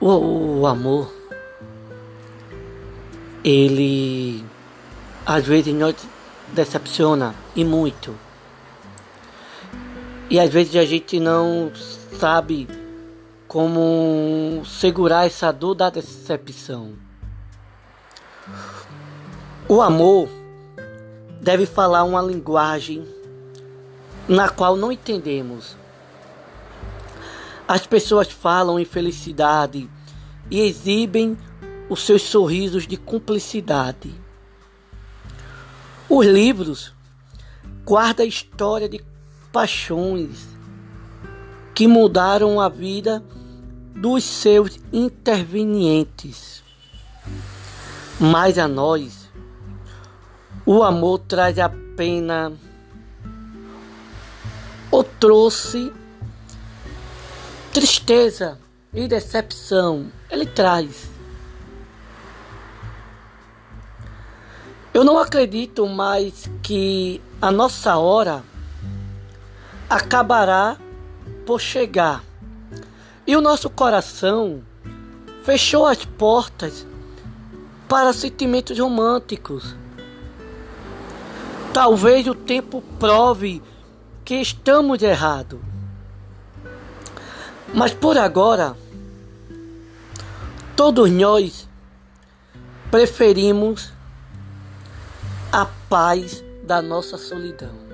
O, o amor, ele às vezes nos decepciona e muito. E às vezes a gente não sabe como segurar essa dor da decepção. O amor deve falar uma linguagem na qual não entendemos. As pessoas falam em felicidade e exibem os seus sorrisos de cumplicidade. Os livros guardam a história de paixões que mudaram a vida dos seus intervenientes. Mas a nós, o amor traz apenas ou trouxe tristeza e decepção. Ele traz. Eu não acredito mais que a nossa hora acabará por chegar. E o nosso coração fechou as portas para sentimentos românticos. Talvez o tempo prove que estamos errados. Mas por agora, todos nós preferimos a paz da nossa solidão.